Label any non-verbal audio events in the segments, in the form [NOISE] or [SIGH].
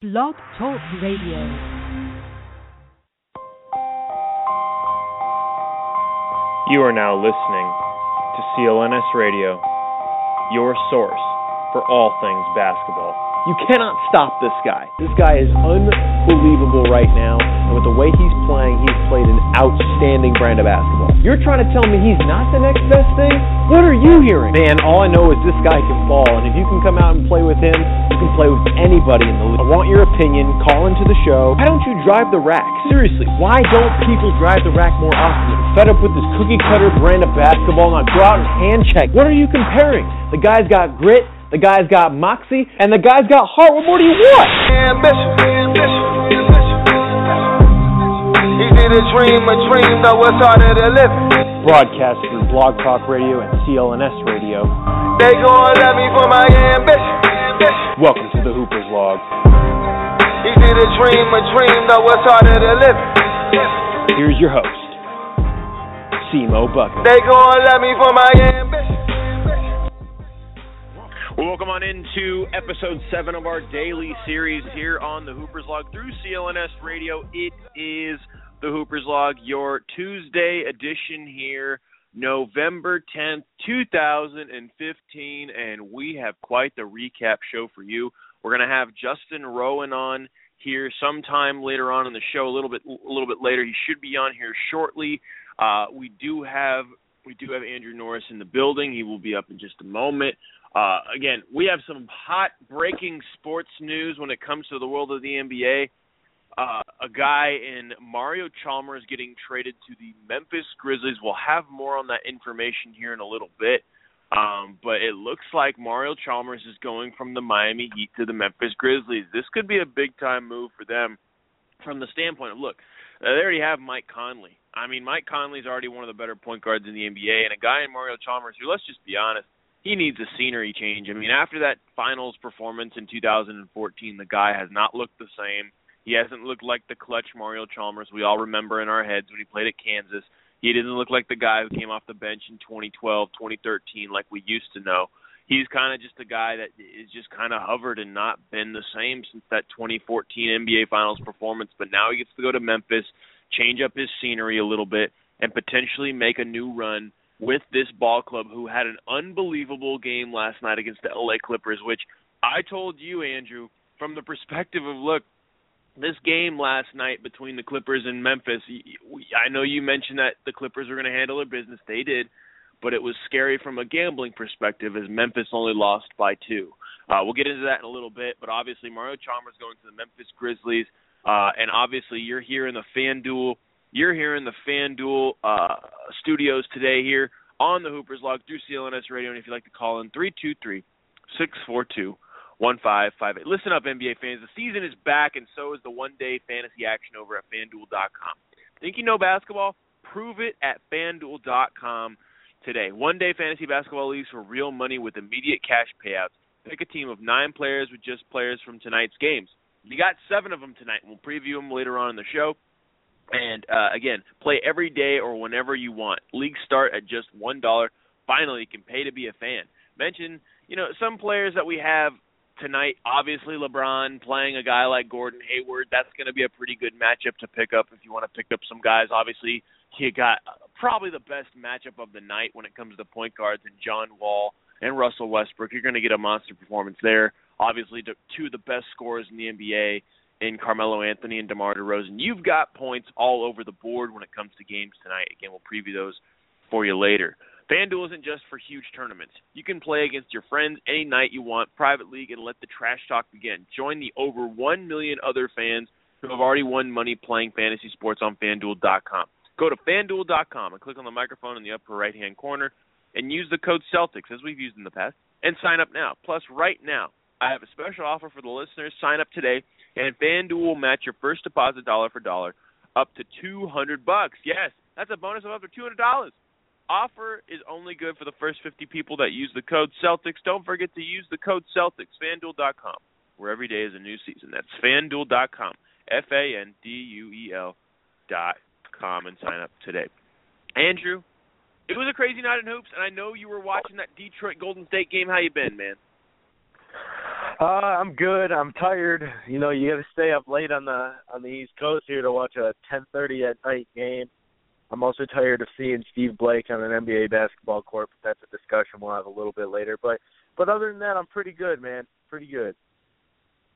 Blog Talk Radio. You are now listening to CLNS Radio, your source for all things basketball. You cannot stop this guy. This guy is unbelievable right now, and with the way he's playing, he's played an outstanding brand of basketball. You're trying to tell me he's not the next best thing? What are you hearing? Man, all I know is this guy can ball, and if you can come out and play with him, you can play with anybody in the league. I want your opinion. Call into the show. Why don't you drive the rack? Seriously, why don't people drive the rack more often? You're fed up with this cookie cutter brand of basketball. Now go out and hand check. What are you comparing? The guy's got grit. The guy's got moxie, and the guy's got heart. What more do you want? Ambition, ambition, He did a dream, a dream, though it's harder to live. Broadcast through Blog Talk Radio and CLNS Radio. They gon' love me for my ambition. Welcome to the Hooper's Log. He did a dream, a dream, though it's harder to live. Here's your host, Cmo Bucket. They gon' love me for my ambition. Welcome on into episode seven of our daily series here on the Hoopers Log through CLNS Radio. It is the Hoopers Log, your Tuesday edition here, November 10th, 2015, and we have quite the recap show for you. We're going to have Justin Rowan on here sometime later on in the show, a little bit a little bit later. He should be on here shortly. Uh, we do have we do have Andrew Norris in the building. He will be up in just a moment. Uh, again, we have some hot breaking sports news when it comes to the world of the NBA. Uh, a guy in Mario Chalmers getting traded to the Memphis Grizzlies. We'll have more on that information here in a little bit. Um, but it looks like Mario Chalmers is going from the Miami Heat to the Memphis Grizzlies. This could be a big time move for them from the standpoint of look, uh, they already have Mike Conley. I mean, Mike Conley's already one of the better point guards in the NBA, and a guy in Mario Chalmers who, let's just be honest, he needs a scenery change. I mean, after that finals performance in 2014, the guy has not looked the same. He hasn't looked like the clutch Mario Chalmers we all remember in our heads when he played at Kansas. He doesn't look like the guy who came off the bench in 2012, 2013 like we used to know. He's kind of just a guy that is just kind of hovered and not been the same since that 2014 NBA Finals performance. But now he gets to go to Memphis, change up his scenery a little bit, and potentially make a new run with this ball club who had an unbelievable game last night against the LA Clippers, which I told you, Andrew, from the perspective of look, this game last night between the Clippers and Memphis, I know you mentioned that the Clippers were going to handle their business. They did, but it was scary from a gambling perspective as Memphis only lost by two. Uh, we'll get into that in a little bit, but obviously Mario Chalmers going to the Memphis Grizzlies, uh, and obviously you're here in the FanDuel you're here in the FanDuel uh, studios today here on the Hoopers Log through CLNS Radio. And if you'd like to call in, 323 642 1558. Listen up, NBA fans. The season is back, and so is the one day fantasy action over at FanDuel.com. Think you know basketball? Prove it at FanDuel.com today. One day fantasy basketball leagues for real money with immediate cash payouts. Pick a team of nine players with just players from tonight's games. You got seven of them tonight. And we'll preview them later on in the show. And uh, again, play every day or whenever you want. Leagues start at just one dollar. Finally, you can pay to be a fan. Mention, you know, some players that we have tonight. Obviously, LeBron playing a guy like Gordon Hayward. That's going to be a pretty good matchup to pick up if you want to pick up some guys. Obviously, he got probably the best matchup of the night when it comes to point guards and John Wall and Russell Westbrook. You're going to get a monster performance there. Obviously, two of the best scorers in the NBA in Carmelo Anthony and DeMar DeRozan. You've got points all over the board when it comes to games tonight. Again, we'll preview those for you later. FanDuel isn't just for huge tournaments. You can play against your friends any night you want, private league, and let the trash talk begin. Join the over 1 million other fans who have already won money playing fantasy sports on FanDuel.com. Go to FanDuel.com and click on the microphone in the upper right hand corner and use the code Celtics, as we've used in the past, and sign up now. Plus, right now, I have a special offer for the listeners. Sign up today and FanDuel will match your first deposit dollar for dollar up to 200 bucks. Yes, that's a bonus of up to $200. Offer is only good for the first 50 people that use the code Celtics. Don't forget to use the code Celtics, fanduel.com, where every day is a new season. That's fanduel.com, F A N D U E L dot com, and sign up today. Andrew, it was a crazy night in hoops, and I know you were watching that Detroit Golden State game. How you been, man? Uh, I'm good. I'm tired. You know, you got to stay up late on the on the East Coast here to watch a 10:30 at night game. I'm also tired of seeing Steve Blake on an NBA basketball court, but that's a discussion we'll have a little bit later. But but other than that, I'm pretty good, man. Pretty good.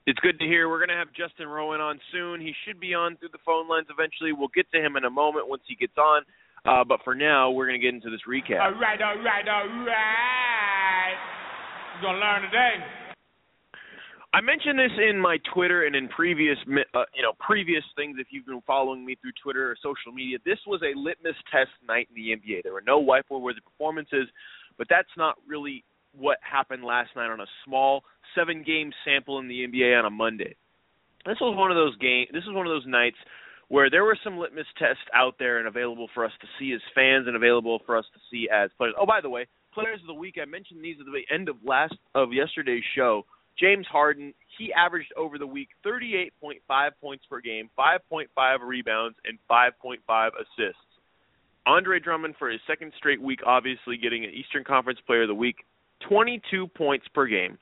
It's good to hear. We're going to have Justin Rowan on soon. He should be on through the phone lines eventually. We'll get to him in a moment once he gets on. Uh, but for now, we're going to get into this recap. All right, all right, all right. You're going to learn today. I mentioned this in my Twitter and in previous, uh, you know, previous things. If you've been following me through Twitter or social media, this was a litmus test night in the NBA. There were no whiteboard-worthy performances, but that's not really what happened last night on a small seven-game sample in the NBA on a Monday. This was one of those game. This was one of those nights where there were some litmus tests out there and available for us to see as fans and available for us to see as players. Oh, by the way, players of the week. I mentioned these at the end of last of yesterday's show. James Harden, he averaged over the week 38.5 points per game, 5.5 rebounds, and 5.5 assists. Andre Drummond, for his second straight week, obviously getting an Eastern Conference Player of the Week, 22 points per game,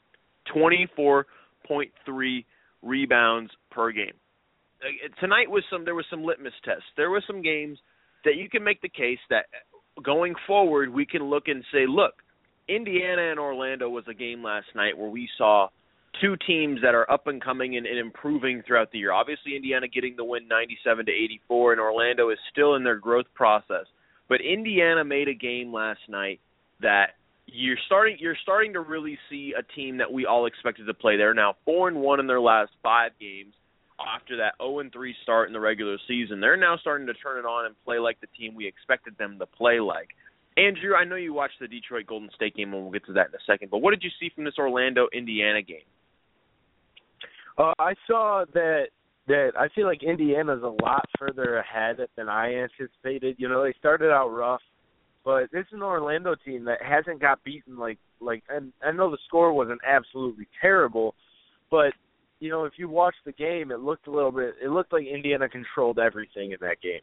24.3 rebounds per game. Uh, tonight was some there was some litmus tests. There were some games that you can make the case that going forward we can look and say, look, Indiana and Orlando was a game last night where we saw two teams that are up and coming and, and improving throughout the year. Obviously, Indiana getting the win 97 to 84, and Orlando is still in their growth process. But Indiana made a game last night that you're starting you're starting to really see a team that we all expected to play. They're now four and one in their last five games after that 0 and 3 start in the regular season. They're now starting to turn it on and play like the team we expected them to play like. Andrew, I know you watched the Detroit Golden State game, and we'll get to that in a second. But what did you see from this Orlando Indiana game? Uh, I saw that that I feel like Indiana's a lot further ahead than I anticipated. You know, they started out rough, but this is an Orlando team that hasn't got beaten like like and I know the score wasn't absolutely terrible, but you know, if you watch the game, it looked a little bit it looked like Indiana controlled everything in that game.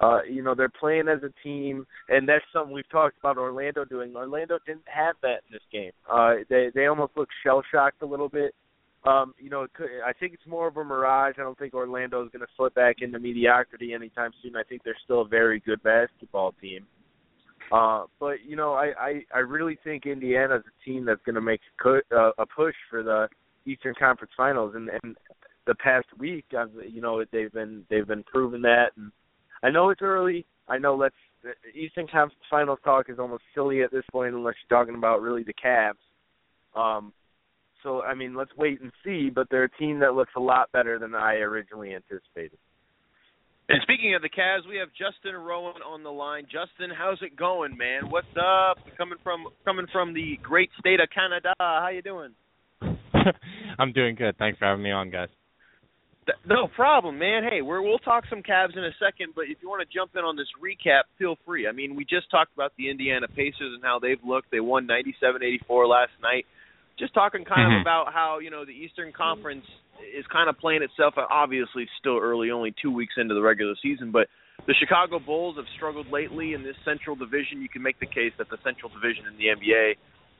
Uh, you know, they're playing as a team and that's something we've talked about Orlando doing. Orlando didn't have that in this game. Uh they they almost looked shell shocked a little bit um, you know, I think it's more of a mirage. I don't think Orlando is going to slip back into mediocrity anytime soon. I think they're still a very good basketball team. Uh, but you know, I, I I really think Indiana is a team that's going to make a, uh, a push for the Eastern Conference Finals, and and the past week, I've, you know, they've been they've been proving that. And I know it's early. I know let's Eastern Conference Finals talk is almost silly at this point unless you're talking about really the Cavs. Um, so I mean, let's wait and see. But they're a team that looks a lot better than I originally anticipated. And speaking of the Cavs, we have Justin Rowan on the line. Justin, how's it going, man? What's up? Coming from coming from the great state of Canada. How you doing? [LAUGHS] I'm doing good. Thanks for having me on, guys. No problem, man. Hey, we're, we'll talk some Cavs in a second, but if you want to jump in on this recap, feel free. I mean, we just talked about the Indiana Pacers and how they've looked. They won 97-84 last night just talking kind mm-hmm. of about how you know the Eastern Conference is kind of playing itself. Obviously, still early, only two weeks into the regular season, but the Chicago Bulls have struggled lately in this Central Division. You can make the case that the Central Division in the NBA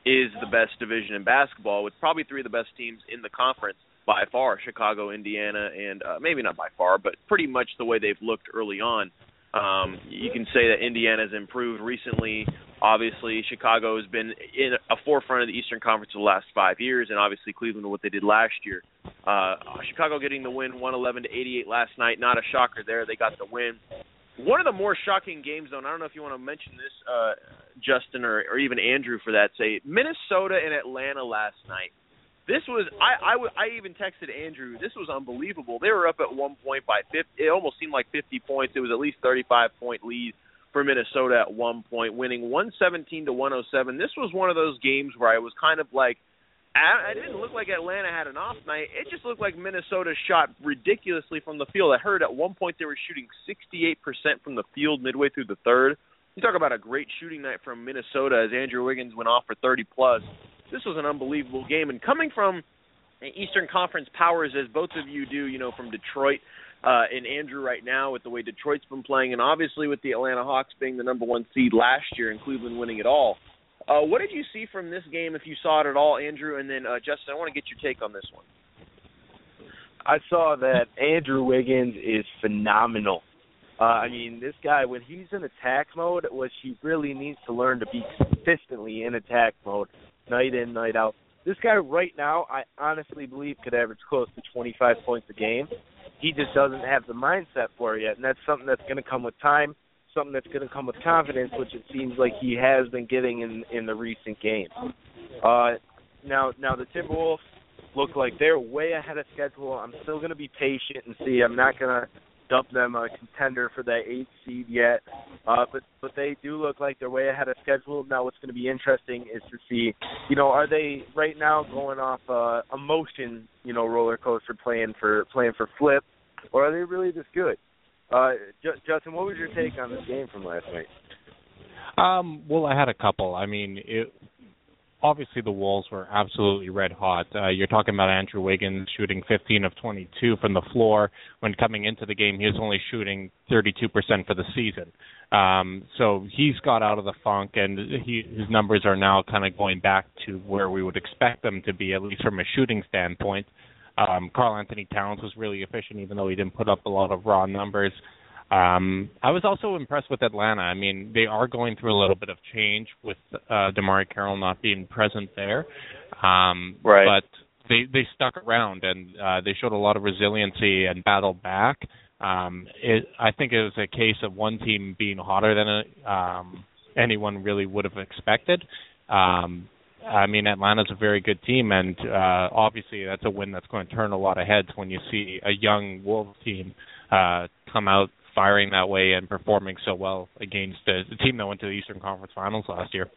is the best division in basketball, with probably three of the best teams in the conference by far: Chicago, Indiana, and uh, maybe not by far, but pretty much the way they've looked early on. Um, you can say that Indiana's improved recently. Obviously, Chicago has been in a forefront of the Eastern Conference for the last five years, and obviously Cleveland what they did last year. Uh, Chicago getting the win, 111 to 88 last night. Not a shocker there. They got the win. One of the more shocking games, though, and I don't know if you want to mention this, uh, Justin, or, or even Andrew, for that. Say Minnesota and Atlanta last night this was I, I I even texted Andrew. This was unbelievable. They were up at one point by 50. It almost seemed like 50 points. It was at least 35 point lead for Minnesota at one point, winning 117 to 107. This was one of those games where I was kind of like, I, I didn't look like Atlanta had an off night. It just looked like Minnesota shot ridiculously from the field. I heard at one point they were shooting 68% from the field midway through the third. You talk about a great shooting night from Minnesota as Andrew Wiggins went off for 30 plus this was an unbelievable game. And coming from Eastern Conference powers, as both of you do, you know, from Detroit uh, and Andrew right now with the way Detroit's been playing, and obviously with the Atlanta Hawks being the number one seed last year and Cleveland winning it all. Uh, what did you see from this game, if you saw it at all, Andrew? And then uh, Justin, I want to get your take on this one. I saw that Andrew Wiggins is phenomenal. Uh, I mean, this guy when he's in attack mode, which he really needs to learn to be consistently in attack mode, night in, night out. This guy right now, I honestly believe could average close to 25 points a game. He just doesn't have the mindset for it yet, and that's something that's going to come with time, something that's going to come with confidence, which it seems like he has been getting in in the recent games. Uh, now, now the Timberwolves look like they're way ahead of schedule. I'm still going to be patient and see. I'm not going to dump them a contender for that eighth seed yet, uh, but but they do look like they're way ahead of schedule. Now, what's going to be interesting is to see, you know, are they right now going off uh, a motion, you know, roller coaster playing for playing for Flip, or are they really this good? Uh, J- Justin, what was your take on this game from last night? Um, well, I had a couple. I mean, it, obviously the Wolves were absolutely red hot. Uh, you're talking about Andrew Wiggins shooting 15 of 22 from the floor. When coming into the game, he was only shooting 32% for the season. Um, so he's got out of the funk, and he, his numbers are now kind of going back to where we would expect them to be, at least from a shooting standpoint. Um, Karl-Anthony Towns was really efficient, even though he didn't put up a lot of raw numbers. Um, I was also impressed with Atlanta. I mean, they are going through a little bit of change with uh, DeMarre Carroll not being present there, um, right. but they they stuck around and uh, they showed a lot of resiliency and battled back. Um, it, I think it was a case of one team being hotter than um, anyone really would have expected. Um, I mean, Atlanta's a very good team, and uh, obviously that's a win that's going to turn a lot of heads when you see a young Wolves team uh, come out firing that way and performing so well against the, the team that went to the Eastern Conference Finals last year.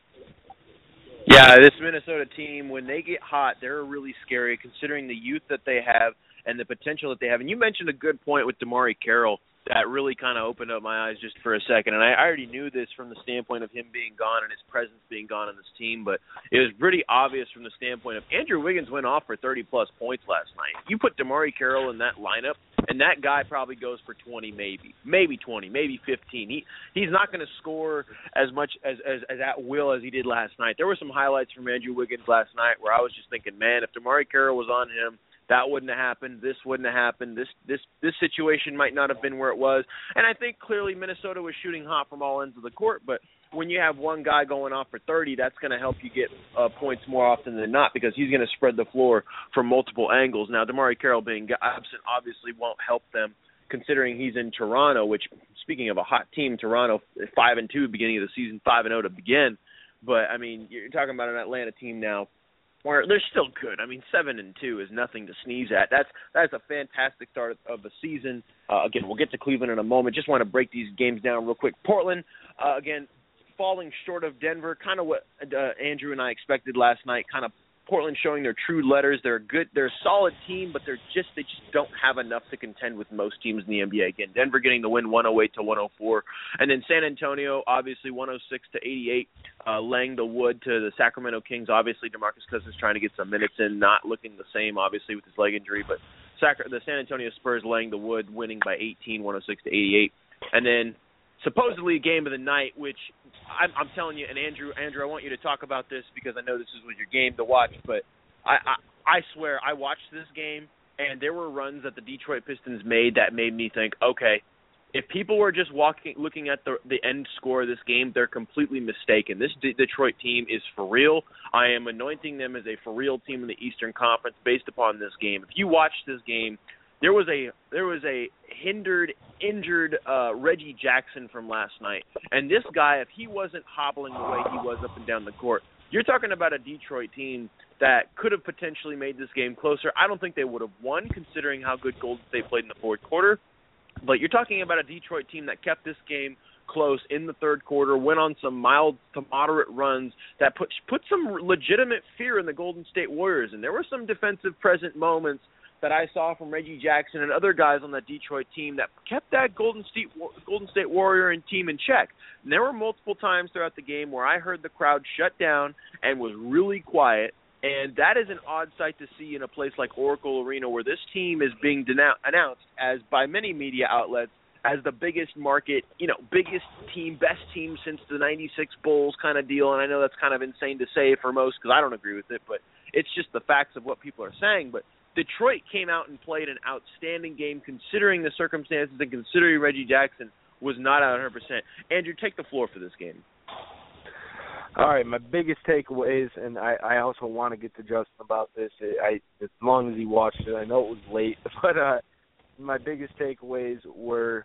Yeah, this Minnesota team, when they get hot, they're really scary considering the youth that they have and the potential that they have. And you mentioned a good point with DeMarre Carroll that really kind of opened up my eyes just for a second. And I, I already knew this from the standpoint of him being gone and his presence being gone on this team, but it was pretty obvious from the standpoint of Andrew Wiggins went off for 30 plus points last night. You put DeMarre Carroll in that lineup, and that guy probably goes for 20, maybe, maybe 20, maybe 15. He he's not going to score as much as, as as at will as he did last night. There were some highlights from Andrew Wiggins last night where I was just thinking, man, if DeMarre Carroll was on him that wouldn't have happened. This wouldn't have happened. This this this situation might not have been where it was. And I think clearly Minnesota was shooting hot from all ends of the court. But when you have one guy going off for 30, that's going to help you get uh, points more often than not because he's going to spread the floor from multiple angles. Now DeMarre Carroll being absent obviously won't help them. Considering he's in Toronto, which speaking of a hot team, Toronto five and two beginning of the season, five and zero to begin. But I mean, you're talking about an Atlanta team now where they're still good. I mean, seven and two is nothing to sneeze at. That's that's a fantastic start of the season. Uh, again, we'll get to Cleveland in a moment. Just want to break these games down real quick. Portland, uh, again, falling short of Denver, kind of what uh, Andrew and I expected last night. Kind of Portland showing their true letters. They're a good, they're a solid team, but they're just they just don't have enough to contend with most teams in the NBA. Again, Denver getting the win 108 to 104, and then San Antonio obviously 106 to 88, uh, laying the wood to the Sacramento Kings. Obviously, DeMarcus Cousins trying to get some minutes in, not looking the same obviously with his leg injury, but Sac- the San Antonio Spurs laying the wood, winning by 18, 106 to 88, and then supposedly a game of the night, which I'm, I'm telling you, and Andrew, Andrew, I want you to talk about this because I know this is was your game to watch, but I, I, I swear I watched this game and there were runs that the Detroit Pistons made that made me think, okay, if people were just walking, looking at the the end score of this game, they're completely mistaken. This D- Detroit team is for real. I am anointing them as a for real team in the Eastern Conference based upon this game. If you watch this game, there was a there was a hindered injured uh Reggie Jackson from last night. And this guy if he wasn't hobbling the way he was up and down the court, you're talking about a Detroit team that could have potentially made this game closer. I don't think they would have won considering how good Golden State played in the fourth quarter. But you're talking about a Detroit team that kept this game close in the third quarter, went on some mild to moderate runs that put put some legitimate fear in the Golden State Warriors and there were some defensive present moments that I saw from Reggie Jackson and other guys on that Detroit team that kept that Golden State Golden State Warrior and team in check. And there were multiple times throughout the game where I heard the crowd shut down and was really quiet. And that is an odd sight to see in a place like Oracle Arena, where this team is being denou- announced as by many media outlets as the biggest market, you know, biggest team, best team since the 96 Bulls kind of deal. And I know that's kind of insane to say for most because I don't agree with it, but it's just the facts of what people are saying. But Detroit came out and played an outstanding game considering the circumstances and considering Reggie Jackson was not at 100%. Andrew, take the floor for this game. All right, my biggest takeaways, and I, I also want to get to Justin about this. I as long as he watched it, I know it was late, [LAUGHS] but uh, my biggest takeaways were,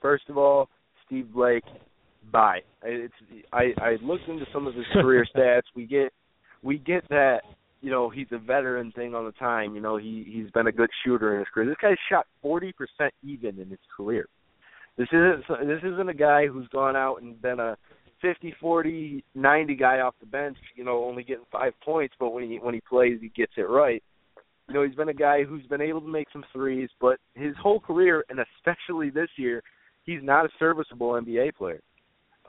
first of all, Steve Blake. Bye. It's I I looked into some of his career [LAUGHS] stats. We get we get that you know he's a veteran thing all the time. You know he he's been a good shooter in his career. This guy shot forty percent even in his career. This isn't this isn't a guy who's gone out and been a 50, 40, 90 guy off the bench, you know, only getting 5 points, but when he when he plays, he gets it right. You know, he's been a guy who's been able to make some threes, but his whole career and especially this year, he's not a serviceable NBA player.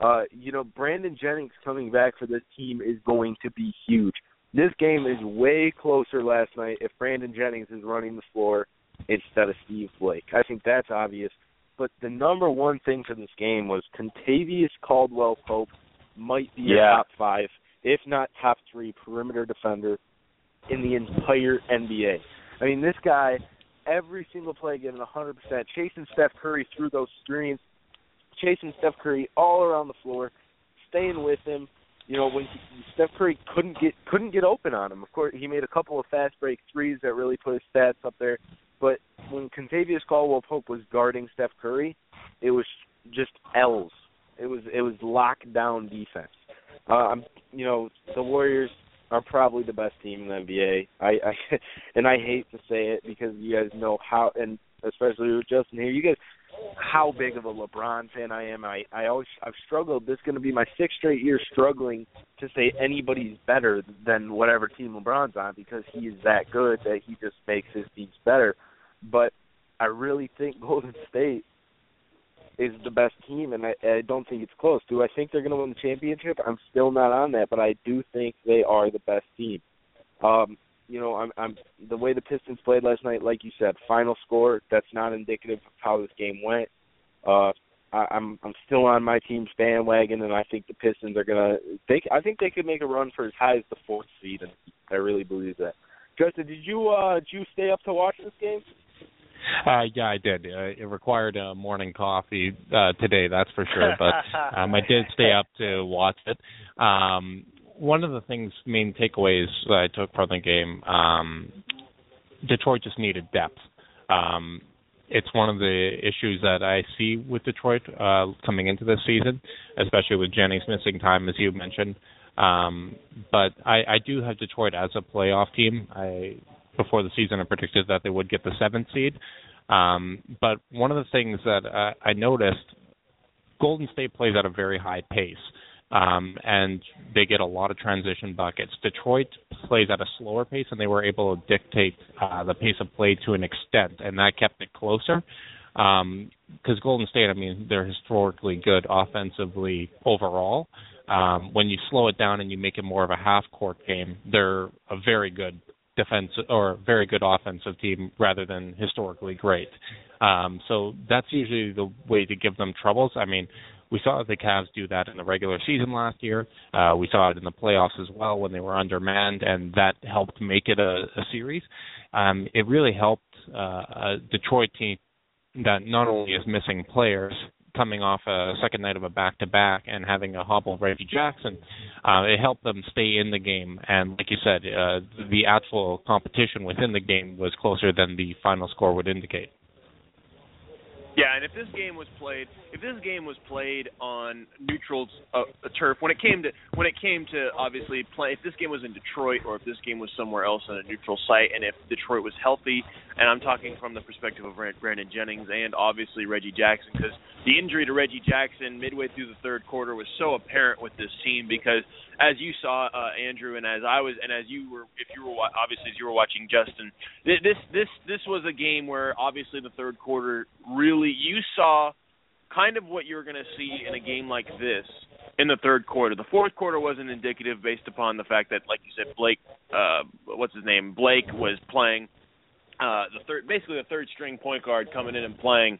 Uh, you know, Brandon Jennings coming back for this team is going to be huge. This game is way closer last night if Brandon Jennings is running the floor instead of Steve Blake. I think that's obvious. But the number one thing for this game was Kentavious Caldwell Pope might be yeah. a top five, if not top three, perimeter defender in the entire NBA. I mean, this guy, every single play getting 100%, chasing Steph Curry through those screens, chasing Steph Curry all around the floor, staying with him. You know, when he, Steph Curry couldn't get couldn't get open on him. Of course, he made a couple of fast break threes that really put his stats up there. But when Kentavious Caldwell Pope was guarding Steph Curry, it was just L's. It was it was lockdown defense. Uh, I'm you know the Warriors are probably the best team in the NBA. I, I [LAUGHS] and I hate to say it because you guys know how and especially with Justin here, you guys how big of a LeBron fan I am. I I always I've struggled. This is going to be my sixth straight year struggling to say anybody's better than whatever team LeBron's on because he is that good that he just makes his teams better. But I really think [LAUGHS] Golden State is the best team, and I, I don't think it's close. Do I think they're going to win the championship? I'm still not on that, but I do think they are the best team. Um, you know, I'm, I'm the way the Pistons played last night. Like you said, final score that's not indicative of how this game went. Uh, I, I'm I'm still on my team's bandwagon, and I think the Pistons are gonna. They I think they could make a run for as high as the fourth seed, and I really believe that. Justin, did you uh did you stay up to watch this game? Uh, yeah, I did. Uh, it required a morning coffee uh, today, that's for sure. But um, I did stay up to watch it. Um, one of the things, main takeaways that I took from the game, um, Detroit just needed depth. Um, it's one of the issues that I see with Detroit uh, coming into this season, especially with Jennings missing time, as you mentioned. Um, but I, I do have Detroit as a playoff team. I before the season I predicted that they would get the seventh seed. Um, but one of the things that I noticed, Golden State plays at a very high pace. Um, and they get a lot of transition buckets. Detroit plays at a slower pace, and they were able to dictate uh, the pace of play to an extent, and that kept it closer. Because um, Golden State, I mean, they're historically good offensively overall. Um, when you slow it down and you make it more of a half court game, they're a very good defense or very good offensive team rather than historically great. Um, so that's usually the way to give them troubles. I mean, we saw the Cavs do that in the regular season last year. Uh, we saw it in the playoffs as well when they were undermanned, and that helped make it a, a series. Um, it really helped uh, a Detroit team that not only is missing players, coming off a second night of a back to back and having a hobble Reggie Jackson, uh, it helped them stay in the game. And like you said, uh, the actual competition within the game was closer than the final score would indicate. Yeah, and if this game was played, if this game was played on neutral uh, turf, when it came to when it came to obviously play, if this game was in Detroit or if this game was somewhere else on a neutral site, and if Detroit was healthy, and I'm talking from the perspective of Brandon Jennings and obviously Reggie Jackson, because the injury to Reggie Jackson midway through the third quarter was so apparent with this team because as you saw uh, Andrew and as I was and as you were if you were obviously as you were watching Justin, this this this was a game where obviously the third quarter really you saw kind of what you were going to see in a game like this in the third quarter. The fourth quarter wasn't indicative based upon the fact that, like you said, Blake, uh, what's his name, Blake was playing uh, the third, basically the third string point guard coming in and playing.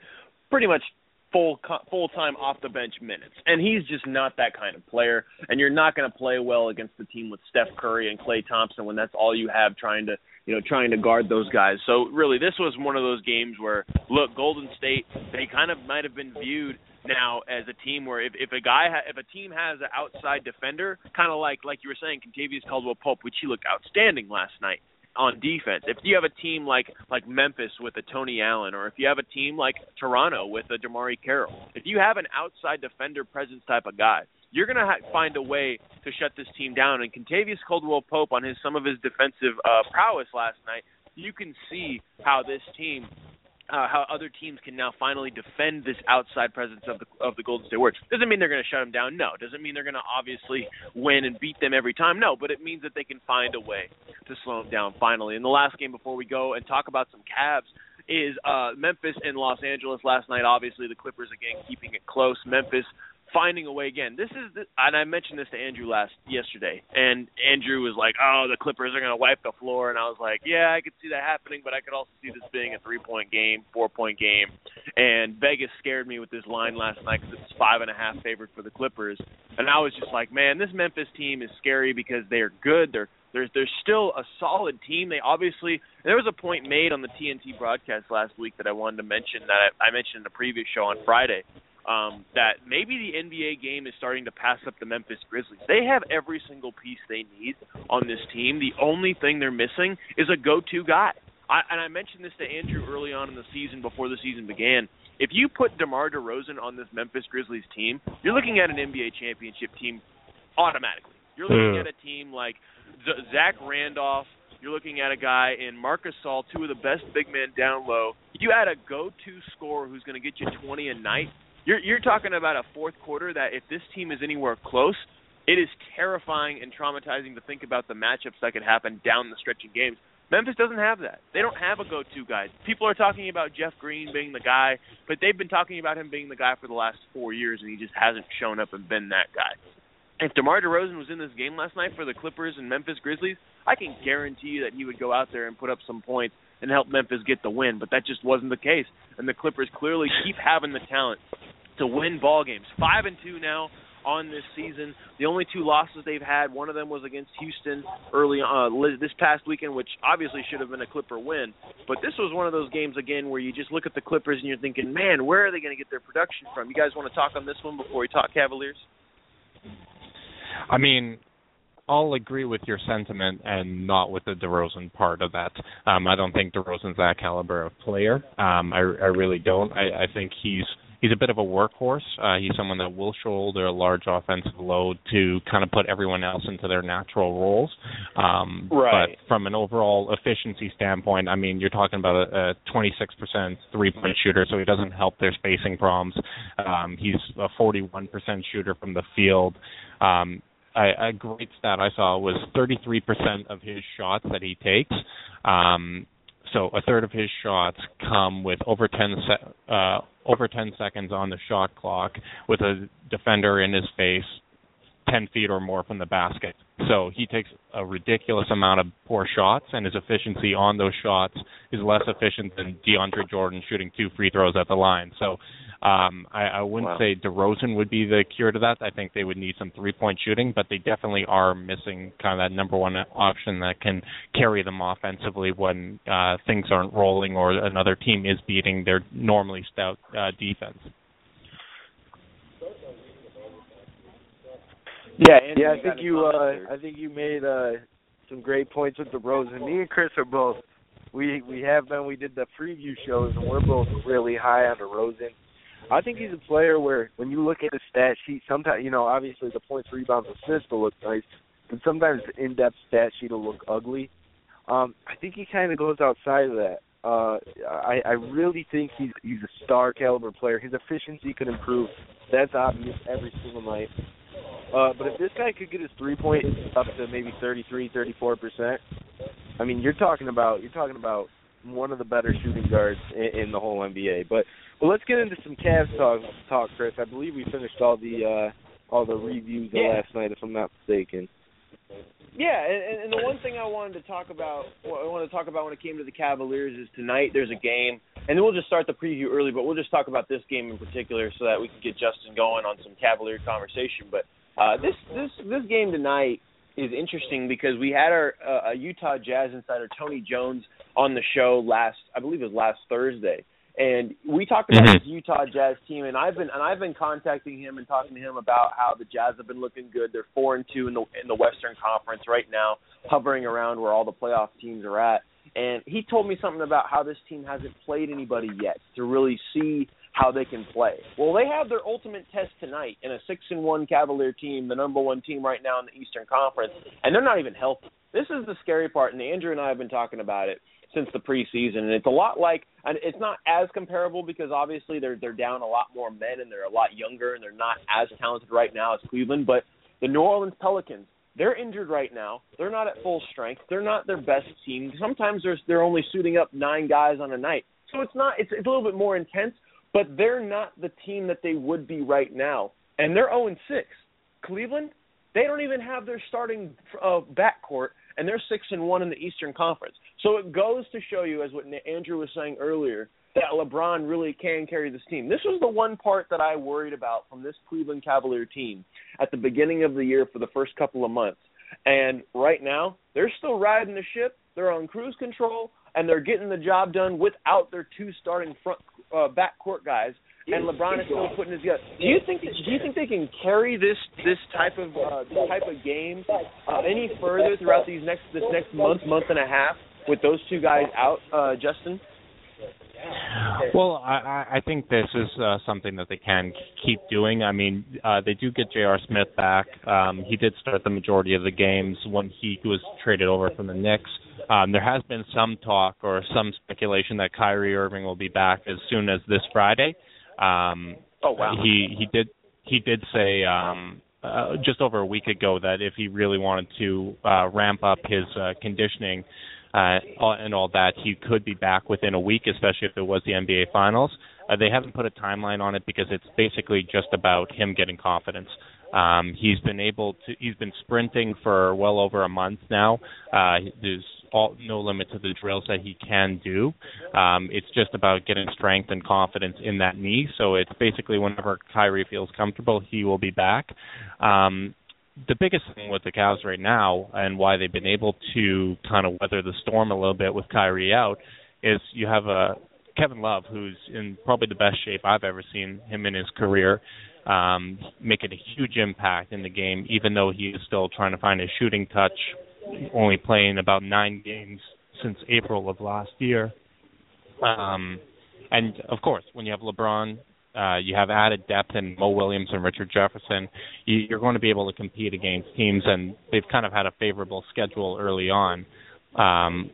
pretty much full full time off the bench minutes, and he's just not that kind of player. And you're not going to play well against the team with Steph Curry and Klay Thompson when that's all you have trying to you know trying to guard those guys. So really, this was one of those games where look, Golden State they kind of might have been viewed now as a team where if, if a guy ha- if a team has an outside defender, kind of like like you were saying, Kentavious Caldwell Pope, which he looked outstanding last night on defense. If you have a team like like Memphis with a Tony Allen, or if you have a team like Toronto with a DeMarre Carroll, if you have an outside defender presence type of guy, you're going to ha- find a way to shut this team down. And Kentavious Caldwell Pope on his some of his defensive uh, prowess last night, you can see how this team uh, how other teams can now finally defend this outside presence of the of the Golden State Warriors. Doesn't mean they're going to shut them down. No. Doesn't mean they're going to obviously win and beat them every time. No. But it means that they can find a way to slow them down finally. And the last game before we go and talk about some Cavs is uh Memphis and Los Angeles last night. Obviously, the Clippers again keeping it close. Memphis finding a way again. This is, the, and I mentioned this to Andrew last yesterday, and Andrew was like, "Oh, the Clippers are going to wipe the floor," and I was like, "Yeah, I could see that happening, but I could also see this being a three-point game, four-point game." And Vegas scared me with this line last night because it's five and a half favored for the Clippers, and I was just like, "Man, this Memphis team is scary because they're good. They're they're they're still a solid team. They obviously there was a point made on the TNT broadcast last week that I wanted to mention that I, I mentioned in a previous show on Friday um, that maybe the NBA game is starting to pass up the Memphis Grizzlies. They have every single piece they need on this team. The only thing they're missing is a go-to guy. I, and I mentioned this to Andrew early on in the season before the season began. If you put DeMar DeRozan on this Memphis Grizzlies team, you're looking at an NBA championship team automatically. You're looking at a team like Z- Zach Randolph. You're looking at a guy in Marc Gasol, two of the best big men down low. You add a go-to scorer who's going to get you 20 a night. You're you're talking about a fourth quarter that if this team is anywhere close, it is terrifying and traumatizing to think about the matchups that could happen down the stretch in games. Memphis doesn't have that. They don't have a go-to guy. People are talking about Jeff Green being the guy, but they've been talking about him being the guy for the last four years, and he just hasn't shown up and been that guy. If DeMar DeRozan was in this game last night for the Clippers and Memphis Grizzlies, I can guarantee you that he would go out there and put up some points and help Memphis get the win, but that just wasn't the case. And the Clippers clearly keep having the talent to win ball games. Five and two now on this season. The only two losses they've had, one of them was against Houston early uh this past weekend, which obviously should have been a Clipper win. But this was one of those games again where you just look at the Clippers and you're thinking, man, where are they going to get their production from? You guys want to talk on this one before we talk Cavaliers? I mean, I'll agree with your sentiment and not with the DeRozan part of that. Um, I don't think DeRozan's that caliber of player. Um, I, I really don't. I, I think he's he's a bit of a workhorse. Uh, he's someone that will shoulder a large offensive load to kind of put everyone else into their natural roles. Um, Right. But from an overall efficiency standpoint, I mean, you're talking about a, a 26% three-point shooter, so he doesn't help their spacing problems. Um, he's a 41% shooter from the field. Um, I, a great stat I saw was 33% of his shots that he takes. Um, so a third of his shots come with over 10 se- uh, over 10 seconds on the shot clock with a defender in his face 10 feet or more from the basket. So he takes a ridiculous amount of poor shots, and his efficiency on those shots is less efficient than DeAndre Jordan shooting two free throws at the line. So um, I, I wouldn't Wow. say DeRozan would be the cure to that. I think they would need some three-point shooting, but they definitely are missing kind of that number one option that can carry them offensively when uh, things aren't rolling or another team is beating their normally stout uh, defense. Yeah, Andrew, yeah, I think you uh? I think you made uh some great points with DeRozan me and Chris are both we we have been we did the preview shows and we're both really high on DeRozan. I think he's a player where when you look at the stat sheet, sometimes you know obviously the points, rebounds, assists will look nice, but sometimes the in-depth stat sheet will look ugly. Um, I think he kind of goes outside of that. Uh, I, I really think he's he's a star caliber player. His efficiency could improve. That's obvious every single night. Uh, but if this guy could get his three point up to maybe thirty three, thirty four percent, I mean, you're talking about you're talking about one of the better shooting guards in, in the whole NBA. But well, let's get into some Cavs talk, talk, Chris. I believe we finished all the uh, all the reviews Yeah. last night, if I'm not mistaken. Yeah, and, and the one thing I wanted to talk about, what I wanted to talk about when it came to the Cavaliers is tonight there's a game and then we'll just start the preview early. But we'll just talk about this game in particular so that we can get Justin going on some Cavalier conversation. But uh, this this this game tonight is interesting because we had our uh, Utah Jazz insider Tony Jones on the show last, I believe it was last Thursday, and we talked about mm-hmm. this Utah Jazz team, and I've been and I've been contacting him and talking to him about how the Jazz have been looking good. They're four and two in the in the Western Conference right now, hovering around where all the playoff teams are at. And he told me something about how this team hasn't played anybody yet to really see how they can play. Well, they have their ultimate test tonight in a six and one Cavalier team, the number one team right now in the Eastern Conference, and they're not even healthy. This is the scary part, and Andrew and I have been talking about it since the preseason, and it's a lot like, and it's not as comparable because obviously they're they're down a lot more men and they're a lot younger and they're not as talented right now as Cleveland, but the New Orleans Pelicans. They're injured right now. They're not at full strength. They're not their best team. Sometimes they're they're only suiting up nine guys on a night. So it's not it's, it's a little bit more intense, but they're not the team that they would be right now. And they're 0 and 6. Cleveland, they don't even have their starting uh, backcourt and they're six and one in the Eastern Conference. So it goes to show you, as what Andrew was saying earlier, that LeBron really can carry this team. This was the one part that I worried about from this Cleveland Cavalier team at the beginning of the year for the first couple of months. And right now, they're still riding the ship. They're on cruise control, and they're getting the job done without their two starting front uh, backcourt guys and LeBron is still putting his gut. Do you think that, do you think they can carry this this type of uh, this type of game uh, any further throughout these next this next month month and a half with those two guys out, uh, Justin? Well, I, I think this is uh, something that they can keep doing. I mean, uh, they do get J.R. Smith back. Um, he did start the majority of the games when he was traded over from the Knicks. Um, there has been some talk or some speculation that Kyrie Irving will be back as soon as this Friday. Um, oh wow. He he did he did say um, uh, just over a week ago that if he really wanted to uh, ramp up his uh, conditioning uh, and all that, he could be back within a week, especially if it was the NBA Finals. Uh, they haven't put a timeline on it because it's basically just about him getting confidence. Um, he's been able to. He's been sprinting for well over a month now. Uh, there's all, no limit to the drills that he can do. Um, it's just about getting strength and confidence in that knee. So it's basically whenever Kyrie feels comfortable, he will be back. Um, the biggest thing with the Cavs right now and why they've been able to kind of weather the storm a little bit with Kyrie out is you have a Kevin Love who's in probably the best shape I've ever seen him in his career um, making a huge impact in the game, even though he is still trying to find his shooting touch, only playing about nine games since April of last year. Um, and of course, when you have LeBron, uh, you have added depth in Mo Williams and Richard Jefferson. You, you're going to be able to compete against teams, and they've kind of had a favorable schedule early on. Um,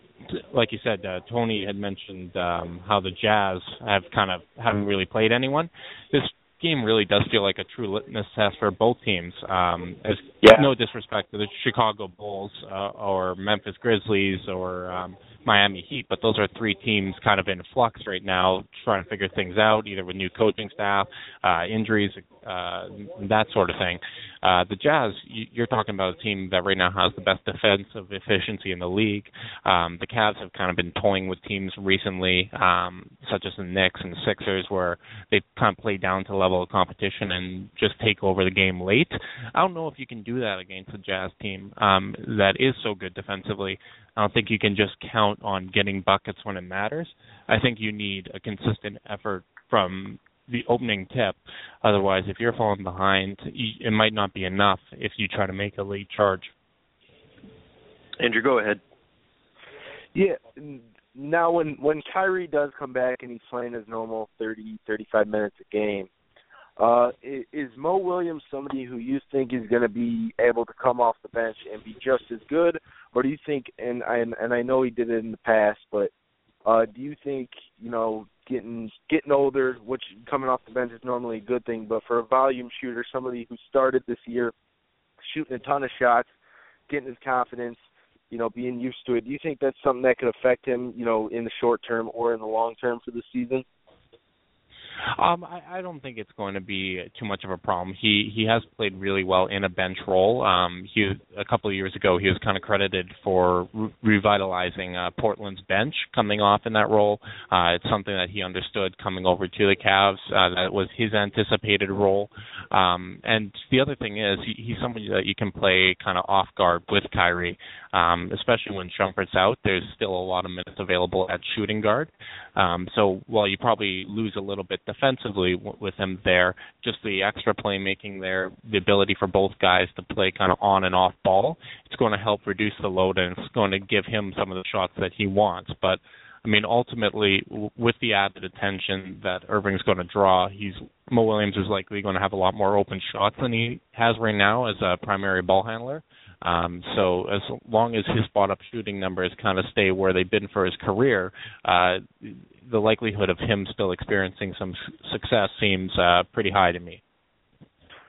like you said, uh, Tony had mentioned um, how the Jazz have kind of haven't really played anyone. This game really does feel like a true litmus test for both teams. Um, as yeah. no disrespect to the Chicago Bulls uh, or Memphis Grizzlies or um, Miami Heat, but those are three teams kind of in flux right now, trying to figure things out, either with new coaching staff, uh, injuries, uh, that sort of thing. Uh, the Jazz, you're talking about a team that right now has the best defensive efficiency in the league. Um, the Cavs have kind of been toying with teams recently, um, such as the Knicks and the Sixers, where they kind of play down to level of competition and just take over the game late. I don't know if you can do that against a Jazz team um, that is so good defensively. I don't think you can just count on getting buckets when it matters. I think you need a consistent effort from the opening tip. Otherwise, if you're falling behind, it might not be enough if you try to make a late charge. Andrew, go ahead. Yeah. Now, when when Kyrie does come back and he's playing his normal thirty thirty five minutes a game, uh, is Mo Williams somebody who you think is going to be able to come off the bench and be just as good, or do you think? And I and I know he did it in the past, but uh, do you think you know getting getting older, which coming off the bench is normally a good thing, but for a volume shooter, somebody who started this year shooting a ton of shots, getting his confidence, you know, being used to it, do you think that's something that could affect him, you know, in the short term or in the long term for the season? Um, I, I don't think it's going to be too much of a problem. He he has played really well in a bench role. Um, he a couple of years ago he was kind of credited for re- revitalizing uh, Portland's bench coming off in that role. Uh, it's something that he understood coming over to the Cavs. Uh, that was his anticipated role. Um, and the other thing is he, he's somebody that you can play kind of off guard with Kyrie, um, especially when Shumpert's out. There's still a lot of minutes available at shooting guard. Um, so while you probably lose a little bit defensively w- with him there, just the extra playmaking there, the ability for both guys to play kind of on and off ball, it's going to help reduce the load and it's going to give him some of the shots that he wants. But I mean, ultimately, w- with the added attention that Irving's going to draw, he's Mo Williams is likely going to have a lot more open shots than he has right now as a primary ball handler. Um, so as long as his spot up shooting numbers kind of stay where they've been for his career, uh, the likelihood of him still experiencing some success seems uh, pretty high to me.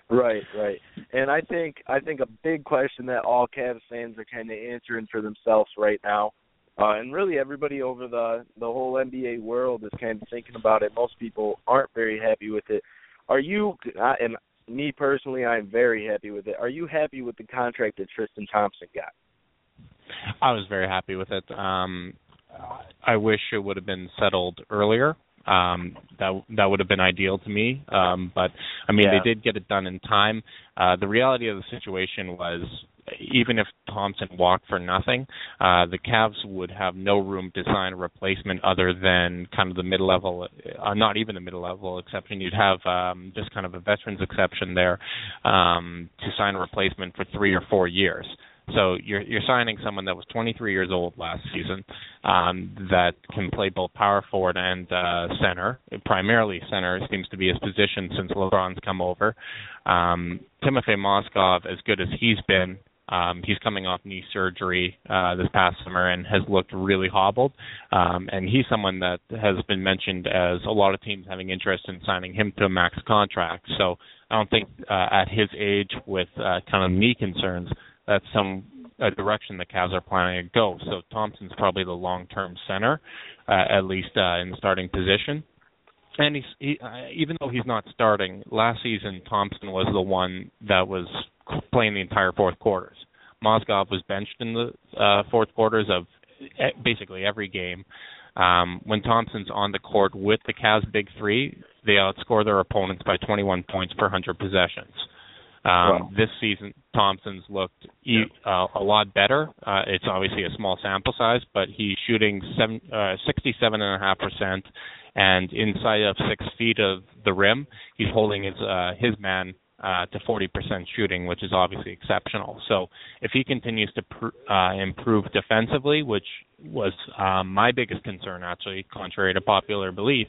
Right, right. And I think I think a big question that all Cavs fans are kind of answering for themselves right now, uh, and really everybody over the the whole NBA world is kind of thinking about it. Most people aren't very happy with it. Are you? And me personally, I'm very happy with it. Are you happy with the contract that Tristan Thompson got? I was very happy with it. Um, I wish it would have been settled earlier. Um, that that would have been ideal to me. Um, but I mean, Yeah. they did get it done in time. Uh, the reality of the situation was, even if Thompson walked for nothing, uh, the Cavs would have no room to sign a replacement other than kind of the mid level, uh, not even the mid level exception. You'd have um, just kind of a veterans exception there um, to sign a replacement for three or four years. So you're you're signing someone that was 23 years old last season, um, that can play both power forward and uh, center. Primarily center seems to be his position since LeBron's come over. Um, Timofey Mozgov, as good as he's been, um, he's coming off knee surgery uh, this past summer and has looked really hobbled. Um, and he's someone that has been mentioned as a lot of teams having interest in signing him to a max contract. So I don't think uh, at his age, with uh, kind of knee concerns, that's some a direction the Cavs are planning to go. So Thompson's probably the long-term center, uh, at least uh, in the starting position. And he's he, uh, even though he's not starting, last season Thompson was the one that was playing the entire fourth quarters. Mozgov was benched in the uh, fourth quarters of e- basically every game. Um, when Thompson's on the court with the Cavs' big three, they outscore their opponents by 21 points per 100 possessions. Um, Wow. This season, Thompson's looked e- uh, a lot better. Uh, it's obviously a small sample size, but he's shooting seven, uh, 67.5%, and inside of six feet of the rim, he's holding his uh, his man uh, to 40% shooting, which is obviously exceptional. So if he continues to pr- uh, improve defensively, which was um, my biggest concern, actually, contrary to popular belief,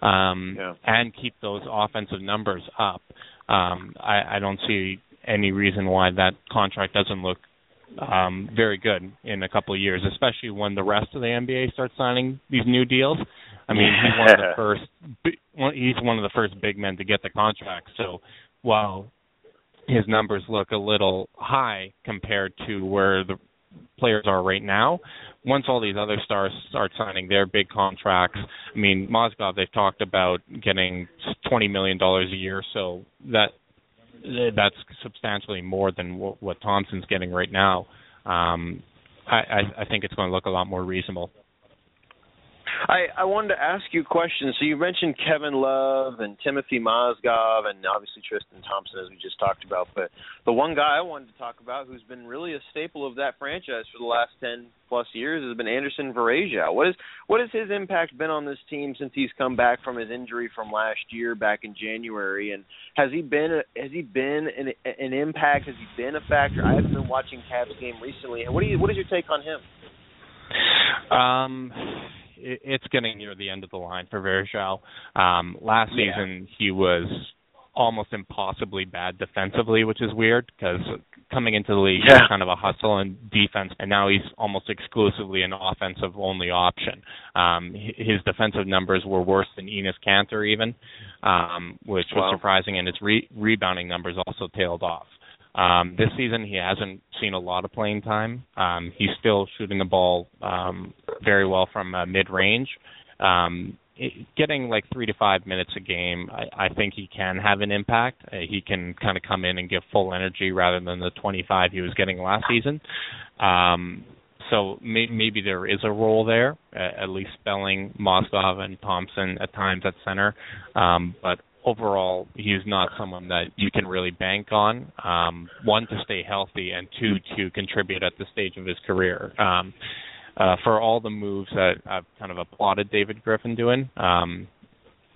um, Yeah. and keep those offensive numbers up, um, I, I don't see any reason why that contract doesn't look um, very good in a couple of years, especially when the rest of the NBA starts signing these new deals. I mean, he's one of the [LAUGHS] first. He's one of the first big men to get the contract. So while his numbers look a little high compared to where the players are right now, once all these other stars start signing their big contracts, I mean, Mozgov they've talked about getting twenty million dollars a year, so that that's substantially more than what, what Thompson's getting right now. Um, I, I, I think it's going to look a lot more reasonable. I, I wanted to ask you a question. So you mentioned Kevin Love and Timothy Mozgov and obviously Tristan Thompson as we just talked about, but the one guy I wanted to talk about who's been really a staple of that franchise for the last ten plus years has been Anderson Varejao. What is what has his impact been on this team since he's come back from his injury from last year back in January? And has he been has he been an, an impact? Has he been a factor? I haven't been watching Cavs game recently. What do you what is your take on him? Um, it, it's getting near the end of the line for Varejao. Um, last Yeah. season he was almost impossibly bad defensively, which is weird because coming into the league Yeah. he's kind of a hustle and defense, and now he's almost exclusively an offensive only option. Um, his defensive numbers were worse than Enes Kanter even, um, which was Wow. surprising, and his re- rebounding numbers also tailed off. Um, this season, he hasn't seen a lot of playing time. Um, he's still shooting the ball um, very well from uh, mid range. Um, getting like three to five minutes a game, I, I think he can have an impact. Uh, he can kind of come in and give full energy rather than the 25 he was getting last season. Um, so may, maybe there is a role there, uh, at least spelling Mozgov and Thompson at times at center. Um, but overall, he's not someone that you can really bank on. Um, one to stay healthy, and two to contribute at the stage of his career. Um, uh, for all the moves that I've kind of applauded David Griffin doing. Um,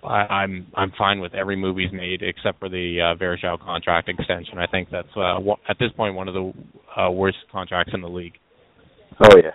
I, I'm I'm fine with every move he's made except for the uh, Varejao contract extension. I think that's uh, w- at this point one of the uh, worst contracts in the league. Oh yeah,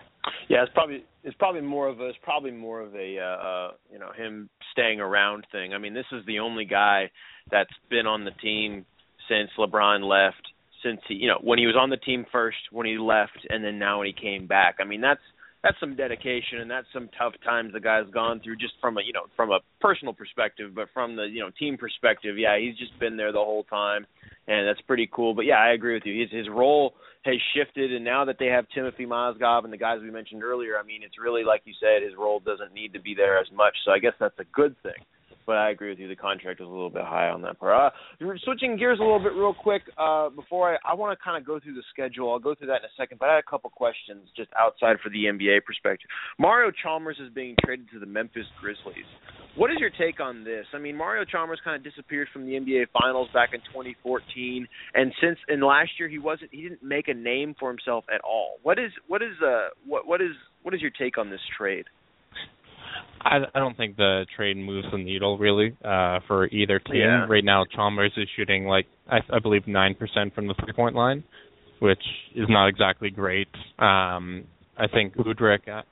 yeah. It's probably it's probably more of a it's probably more of a uh, uh, you know him staying around thing. I mean, this is the only guy that's been on the team since LeBron left. Since he you know when he was on the team first, when he left, and then now when he came back. I mean, that's that's some dedication and that's some tough times the guy's gone through just from a you know from a personal perspective but from the you know team perspective yeah he's just been there the whole time and that's pretty cool but yeah i agree with you his his role has shifted and now that they have timothy mozgov and the guys we mentioned earlier i mean it's really like you said his role doesn't need to be there as much so i guess that's a good thing but I agree with you. The contract was a little bit high on that part. Uh, switching gears a little bit, real quick. Uh, before I, I want to kind of go through the schedule. I'll go through that in a second. But I had a couple questions just outside for the NBA perspective. Mario Chalmers is being traded to the Memphis Grizzlies. What is your take on this? I mean, Mario Chalmers kind of disappeared from the NBA Finals back in 2014, and since in last year he wasn't he didn't make a name for himself at all. What is what is uh what what is what is your take on this trade? I, I don't think the trade moves the needle really uh, for either team. Yeah. Right now, Chalmers is shooting like I, I believe nine percent from the three point line, which is not exactly great. Um, I think Udrick uh,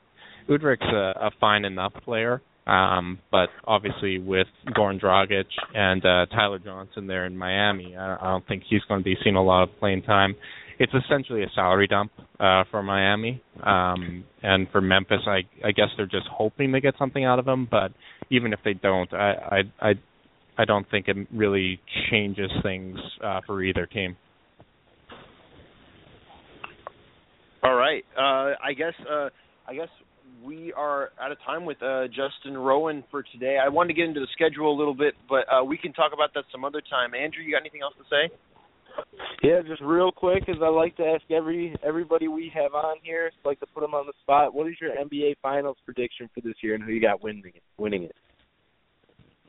Udrih's a, a fine enough player, um, but obviously with Goran Dragic and uh, Tyler Johnson there in Miami, I, I don't think he's going to be seeing a lot of playing time it's essentially a salary dump uh, for Miami. Um, and for Memphis, I I guess they're just hoping to get something out of him. But even if they don't, I I I, I don't think it really changes things uh, for either team. All right. Uh, I guess uh, I guess we are out of time with uh, Justin Rowan for today. I wanted to get into the schedule a little bit, but uh, we can talk about that some other time. Andrew, you got anything else to say? Yeah, just real quick, as I like to ask every everybody we have on here, like to put them on the spot. What is your NBA Finals prediction for this year, and who you got winning it? Winning it?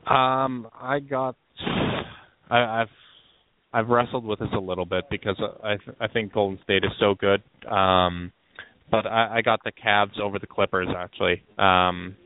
Um, I got. I, I've I've wrestled with this a little bit because I I think Golden State is so good. Um, but I, I got the Cavs over the Clippers actually. Um,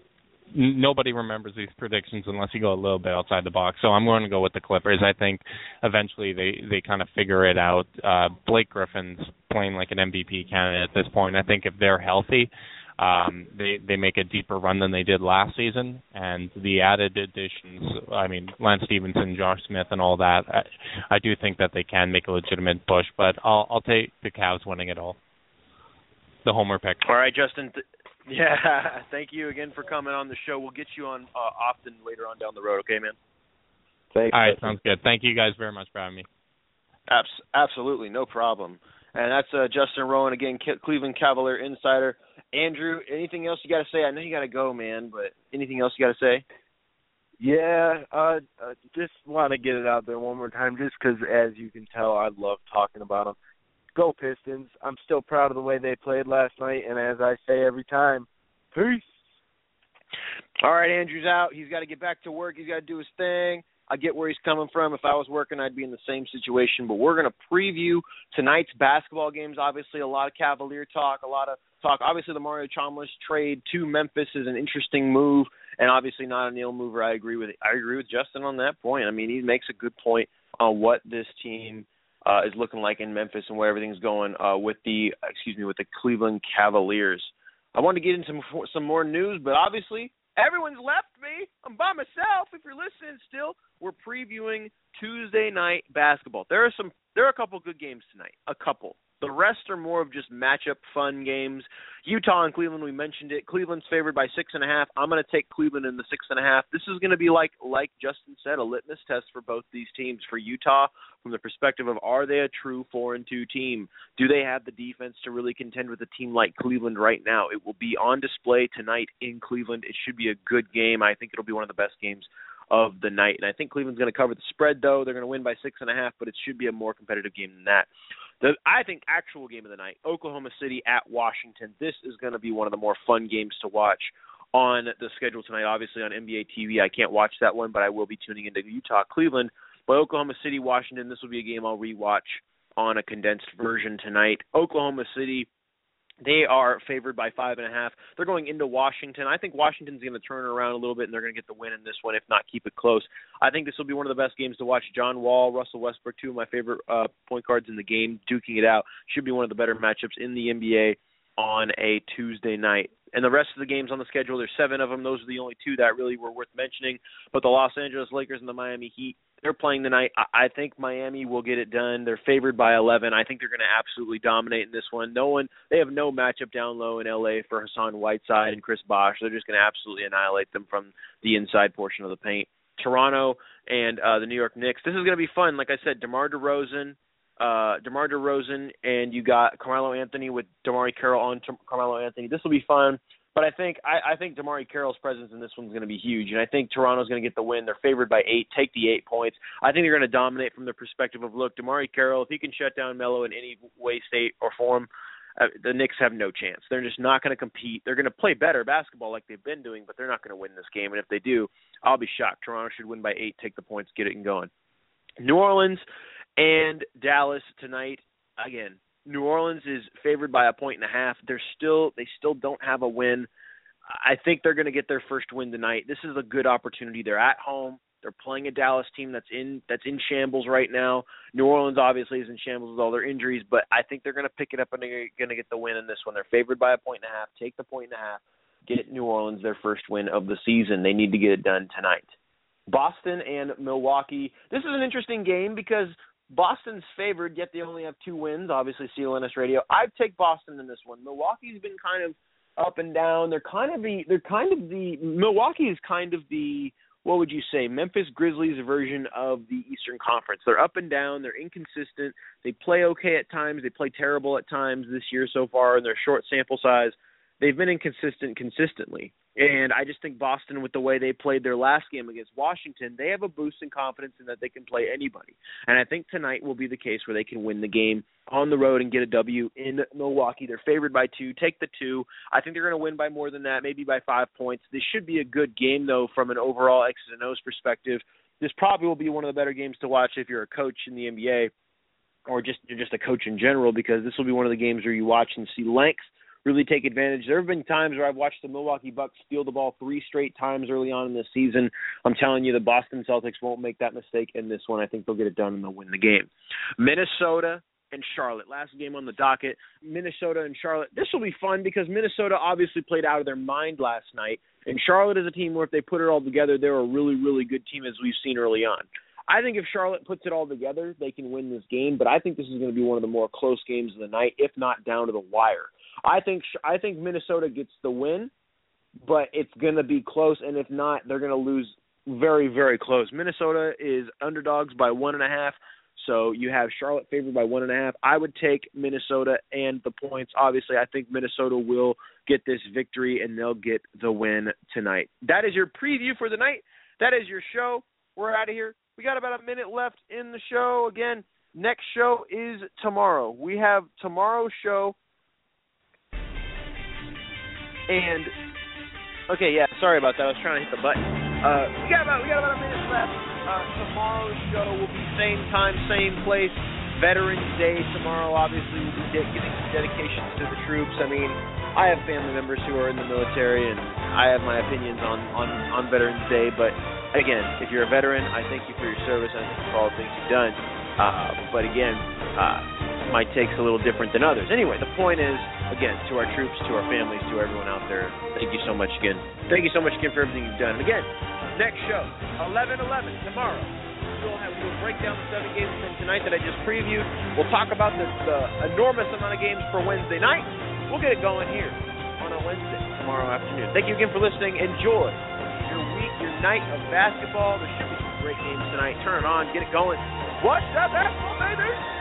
nobody remembers these predictions unless you go a little bit outside the box. So I'm going to go with the Clippers. I think eventually they they kind of figure it out. Uh, Blake Griffin's playing like an MVP candidate at this point. I think if they're healthy, um, they they make a deeper run than they did last season, and the added additions. I mean, Lance Stephenson, Josh Smith, and all that. I, I do think that they can make a legitimate push, but I'll I'll take the Cavs winning it all. The homer pick. All right, Justin. Th- [LAUGHS] yeah, [LAUGHS] thank you again for coming on the show. We'll get you on uh, often later on down the road. Okay, man. Thanks. All right, sounds good. Thank you guys very much for having me. Abs- absolutely, no problem. And that's uh, Justin Rowan again, Cleveland Cavalier insider. Andrew, anything else you got to say? I know you got to go, man, but anything else you got to say? Yeah, uh, uh just want to get it out there one more time, just because, as you can tell, I love talking about them. Go Pistons! I'm still proud of the way they played last night, and as I say every time, peace. All right, Andrew's out. He's got to get back to work. He's got to do his thing. I get where he's coming from. If I was working, I'd be in the same situation. But we're going to preview tonight's basketball games. Obviously, a lot of Cavalier talk, a lot of talk. Obviously, the Mario Chalmers trade to Memphis is an interesting move, and obviously not a nail mover. I agree with I agree with Justin on that point. I mean, he makes a good point on what this team uh, is looking like in Memphis and where everything's going uh, with the excuse me with the Cleveland Cavaliers. I want to get into some, some more news, but obviously everyone's left me. I'm by myself. If you're listening still, we're previewing Tuesday night basketball. There are some there are a couple good games tonight. A couple. The rest are more of just matchup fun games. Utah and Cleveland, we mentioned it. Cleveland's favored by six and a half. I'm going to take Cleveland in the six and a half. This is going to be like like Justin said, a litmus test for both these teams. For Utah, from the perspective of are they a true four and two team? Do they have the defense to really contend with a team like Cleveland right now? It will be on display tonight in Cleveland. It should be a good game. I think it'll be one of the best games of the night. And I think Cleveland's going to cover the spread, though. They're going to win by six and a half, but it should be a more competitive game than that. The I think actual game of the night, Oklahoma City at Washington. This is going to be one of the more fun games to watch on the schedule tonight. Obviously on NBA TV, I can't watch that one, but I will be tuning into Utah Cleveland. But Oklahoma City Washington, this will be a game I'll rewatch on a condensed version tonight. Oklahoma City they are favored by five and a half. They're going into Washington. I think Washington's going to turn around a little bit, and they're going to get the win in this one, if not keep it close. I think this will be one of the best games to watch. John Wall, Russell Westbrook, two of my favorite uh, point guards in the game, duking it out. Should be one of the better matchups in the NBA on a Tuesday night. And the rest of the games on the schedule, there's seven of them. Those are the only two that really were worth mentioning. But the Los Angeles Lakers and the Miami Heat they're playing tonight. I, I think Miami will get it done. They're favored by 11. I think they're going to absolutely dominate in this one. No one, they have no matchup down low in LA for Hassan Whiteside and Chris Bosh. They're just going to absolutely annihilate them from the inside portion of the paint. Toronto and uh, the New York Knicks. This is going to be fun. Like I said, DeMar DeRozan, uh, DeMar DeRozan, and you got Carmelo Anthony with DeMarre Carroll on Carmelo Anthony. This will be fun. But I think I, I think DeMarre Carroll's presence in this one's going to be huge, and I think Toronto's going to get the win. They're favored by eight. Take the eight points. I think they're going to dominate from the perspective of look, Damari Carroll. If he can shut down Melo in any way, state, or form, uh, the Knicks have no chance. They're just not going to compete. They're going to play better basketball like they've been doing, but they're not going to win this game. And if they do, I'll be shocked. Toronto should win by eight. Take the points, get it and going. New Orleans and Dallas tonight. Again, New Orleans is favored by a point and a half. They're still they still don't have a win. I think they're going to get their first win tonight. This is a good opportunity. They're at home. They're playing a Dallas team that's in that's in shambles right now. New Orleans obviously is in shambles with all their injuries, but I think they're going to pick it up and they're going to get the win in this one. They're favored by a point and a half. Take the point and a half. Get New Orleans their first win of the season. They need to get it done tonight. Boston and Milwaukee. This is an interesting game because Boston's favored, yet they only have two wins. Obviously, CLNS Radio. I'd take Boston in this one. Milwaukee's been kind of up and down. They're kind of the they're kind of the Milwaukee is kind of the what would you say Memphis Grizzlies version of the Eastern Conference. They're up and down. They're inconsistent. They play okay at times. They play terrible at times this year so far in their short sample size. They've been inconsistent consistently. And I just think Boston, with the way they played their last game against Washington, they have a boost in confidence in that they can play anybody. And I think tonight will be the case where they can win the game on the road and get a W in Milwaukee. They're favored by two. Take the two. I think they're going to win by more than that, maybe by five points. This should be a good game, though, from an overall X's and O's perspective. This probably will be one of the better games to watch if you're a coach in the NBA or just just a coach in general, because this will be one of the games where you watch and see length really take advantage. There have been times where I've watched the Milwaukee Bucks steal the ball three straight times early on in this season. I'm telling you, the Boston Celtics won't make that mistake in this one. I think they'll get it done and they'll win the game. Minnesota and Charlotte. Last game on the docket, Minnesota and Charlotte. This will be fun because Minnesota obviously played out of their mind last night, and Charlotte is a team where if they put it all together, they're a really, really good team as we've seen early on. I think if Charlotte puts it all together, they can win this game, but I think this is going to be one of the more close games of the night, if not down to the wire. I think I think Minnesota gets the win, but it's going to be close, and if not, they're going to lose very very close. Minnesota is underdogs by one and a half. So you have Charlotte favored by one and a half. I would take Minnesota and the points. Obviously, I think Minnesota will get this victory and they'll get the win tonight. That is your preview for the night. That is your show. We're out of here. We got about a minute left in the show. Again, next show is tomorrow. We have tomorrow's show and okay, yeah, sorry about that. I was trying to hit the button. Uh, we got about we got about a minute left. Uh, tomorrow's show will be same time, same place. Veterans Day tomorrow. Obviously, we'll be de- some dedications to the troops. I mean, I have family members who are in the military, and I have my opinions on on on Veterans Day. But again, if you're a veteran, I thank you for your service. I thank you for all the things you've done. Uh, but again, uh, my take's a little different than others. Anyway, the point is again, to our troops, to our families, to everyone out there, thank you so much again. Thank you so much again for everything you've done. And again, next show, 11 11 tomorrow. We'll have we'll break down the seven games from tonight that I just previewed. We'll talk about the, the enormous amount of games for Wednesday night. We'll get it going here on a Wednesday tomorrow afternoon. Thank you again for listening. Enjoy your week, your night of basketball. There should be some great games tonight. Turn it on, get it going. Watch that basketball, baby!